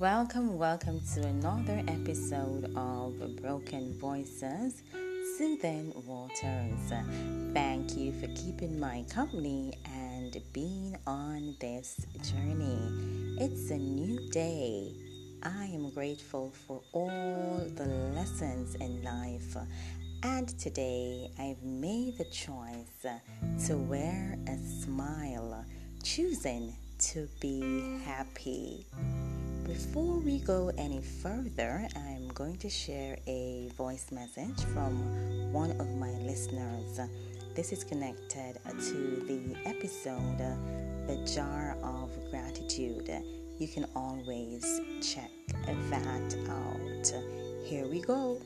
Welcome, welcome to another episode of Broken Voices, Soothing Waters. Thank you for keeping my company and being on this journey. It's a new day. I am grateful for all the lessons in life. And today I've made the choice to wear a smile, choosing to be happy. Before we go any further, I'm going to share a voice message from one of my listeners. This is connected to the episode, The Jar of Gratitude. You can always check that out. Here we go.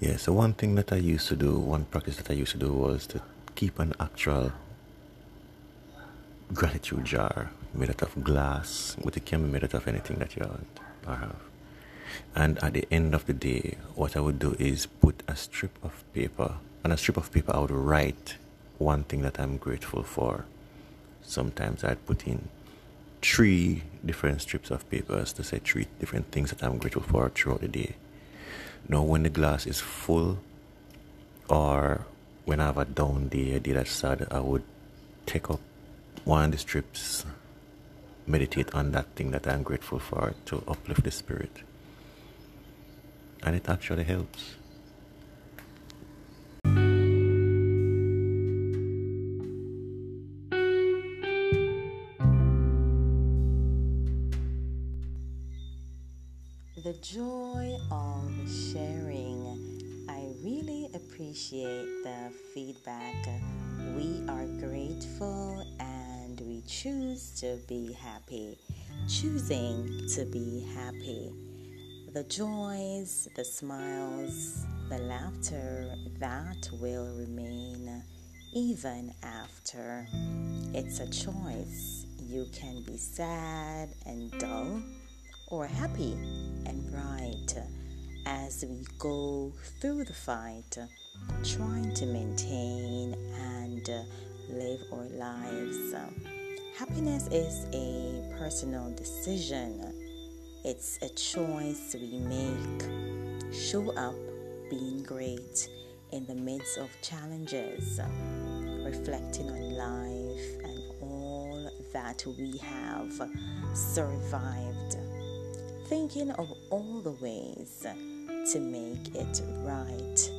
Yeah, so one thing that I used to do, one practice that I used to do was to keep an actual gratitude jar made out of glass, but it can be made out of anything that you want or have. And at the end of the day, what I would do is put a strip of paper. On a strip of paper, I would write one thing that I'm grateful for. Sometimes I'd put in three different strips of papers to say three different things that I'm grateful for throughout the day. Now, when the glass is full, or when I have a down day, a day that's sad, I would take up one of the strips, meditate on that thing that I'm grateful for to uplift the spirit. And it actually helps. Joy of sharing. I really appreciate the feedback. We are grateful and we choose to be happy. Choosing to be happy. The joys, the smiles, the laughter that will remain even after. It's a choice. You can be sad and dull or happy and bright as we go through the fight, trying to maintain and uh, live our lives. Happiness is a personal decision, it's a choice we make. Show up being great in the midst of challenges, reflecting on life and all that we have survived thinking of all the ways to make it right.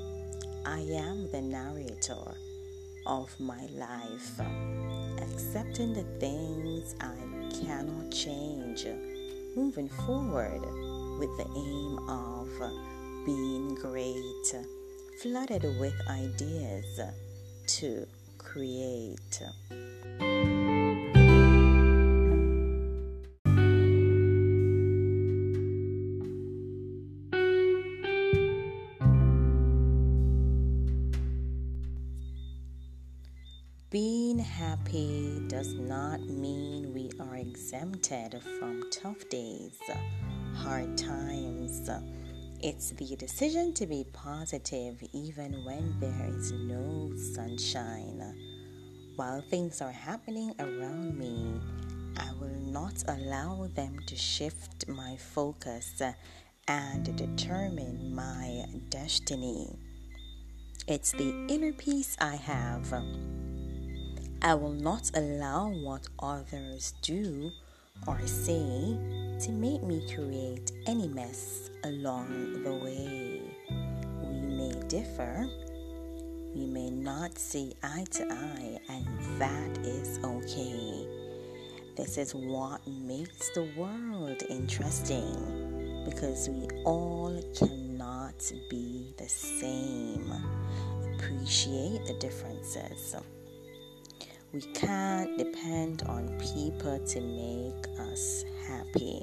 I am the narrator of my life, accepting the things I cannot change, moving forward with the aim of being great, flooded with ideas to create. Does not mean we are exempted from tough days, hard times. It's the decision to be positive even when there is no sunshine. While things are happening around me, I will not allow them to shift my focus and determine my destiny. It's the inner peace I have I will not allow what others do or say to make me create any mess along the way. We may differ, we may not see eye to eye, and that is okay. This is what makes the world interesting because we all cannot be the same. Appreciate the differences. We can't depend on people to make us happy.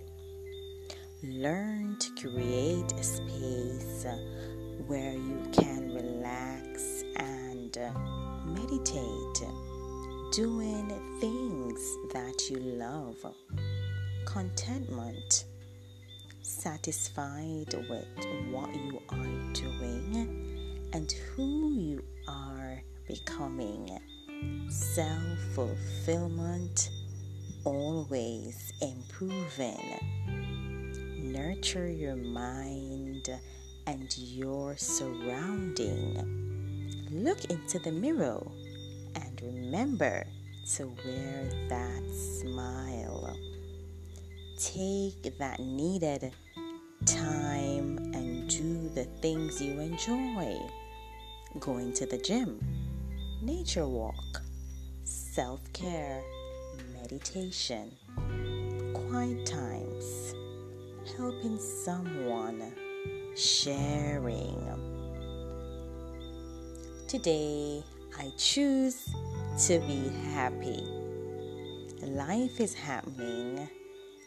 Learn to create a space where you can relax and meditate, doing things that you love. Contentment, satisfied with what you are doing and who you are becoming, self fulfillment, always improving. Nurture your mind and your surrounding. Look into the mirror and remember to wear that smile. Take that needed time and do the things you enjoy. Going to the gym, nature walk, self care, meditation, quiet times, helping someone, sharing. Today, I choose to be happy. Life is happening.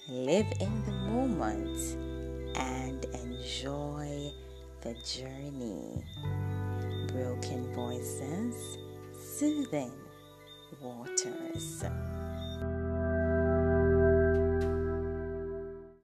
Live in the moment and enjoy the journey. Broken voices, soothing waters.